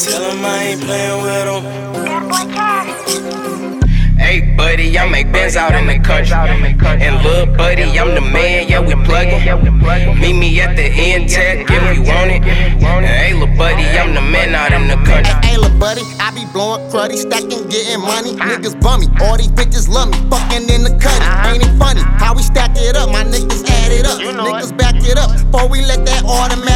Tell him I ain't playing with him. Hey buddy, I make bands out in the country. And look, buddy, I'm the man, yeah, we plugging. Meet me at the end tech if you want it. And hey look, buddy, I'm the man out in the country. Hey look, buddy, I be blowing cruddy, stacking, getting money. Niggas bummy, all these bitches love me, fucking in the cutty. Ain't it funny how we stack it up? My niggas add it up, niggas back it up. Before we let that automatic.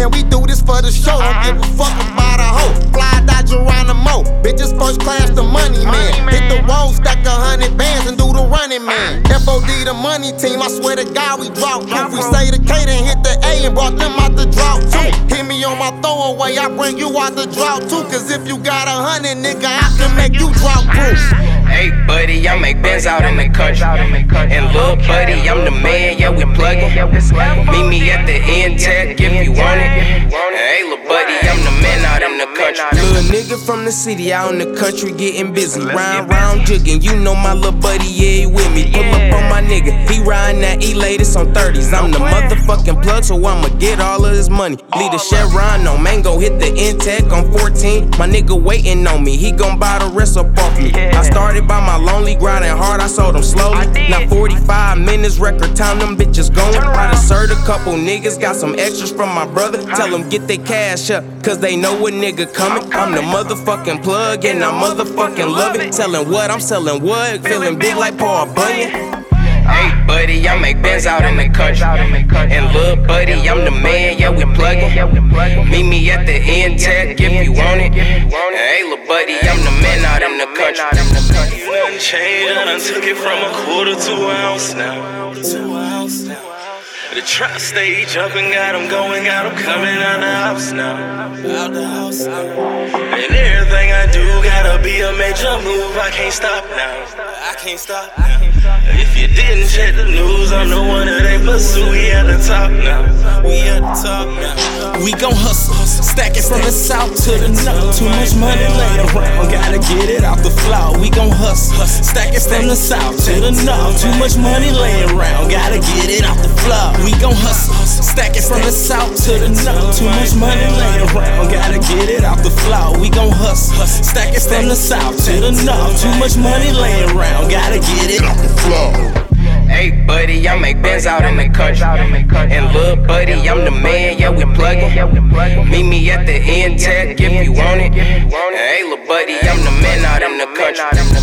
Man, we do this for the show, don't give a fuck about a hoe. Fly die Geronimo, bitches first class the money man. Hit the road, stack a hundred bands and do the running man. FOD the money team, I swear to God we drop proof. We say the K then hit the A and brought them out the drought too. Hit me on my throwaway, I bring you out the drought too. Cause if you got a hundred, nigga, I can make you drought proof. Hey, buddy, I make Benz out in the country. And little buddy, I'm the man, yeah, we plugging. Meet me at the end tech if you want it. Nigga from the city out in the country getting busy. Round, round, jigging. You know my little buddy, yeah, he with me. Pull up on my nigga, he riding that E latest on 30s. I'm the motherfucking plug, so I'ma get all of his money. Lead a Chevron on Mango, hit the Intec on 14. My nigga waiting on me, he gon' buy the rest up off me. I started by my lonely, grinding hard, I sold them slowly. Now 45 minutes, record time, them bitches going. I done served a couple niggas, got some extras from my brother. Tell them get their cash up, cause they know a nigga coming. I'm the motherfucking plug, and I motherfucking love it. Selling what, I'm selling what, feeling big like Paul Bunyan. Hey, buddy, I make Benz out in the country. And little buddy, I'm the man, yeah, we plugging. Meet me at the end tech if you want it. Hey, little buddy, I'm the man out in the country. You done changed, I took it from a quarter to ounce now. Now. The trap stay jumping, got 'em going, got 'em coming out the house now. Out the house now. And everything I do be a major move, I can't stop now. I can't stop now. If you didn't check the news, I'm the one that they pursue. We at the top now. We at the top now. We gon' hustle, stack it from the south to the north. Too much money laying around, gotta get it off the floor. We gon' hustle, stack it from the south to the north. Too much money laying around, gotta get it off the floor. We gon' hustle, stack it from the south to the north. Too much money laying around, gotta get it off the floor. We gon' hustle, stack it from the south to the north. Too much money laying around, gotta get it off the floor. Hey, buddy, I make Benz out in the country. And little buddy, I'm the man, yeah, we plugging. Meet me at the end tech if you want it. Hey, little buddy, I'm the man out in the country.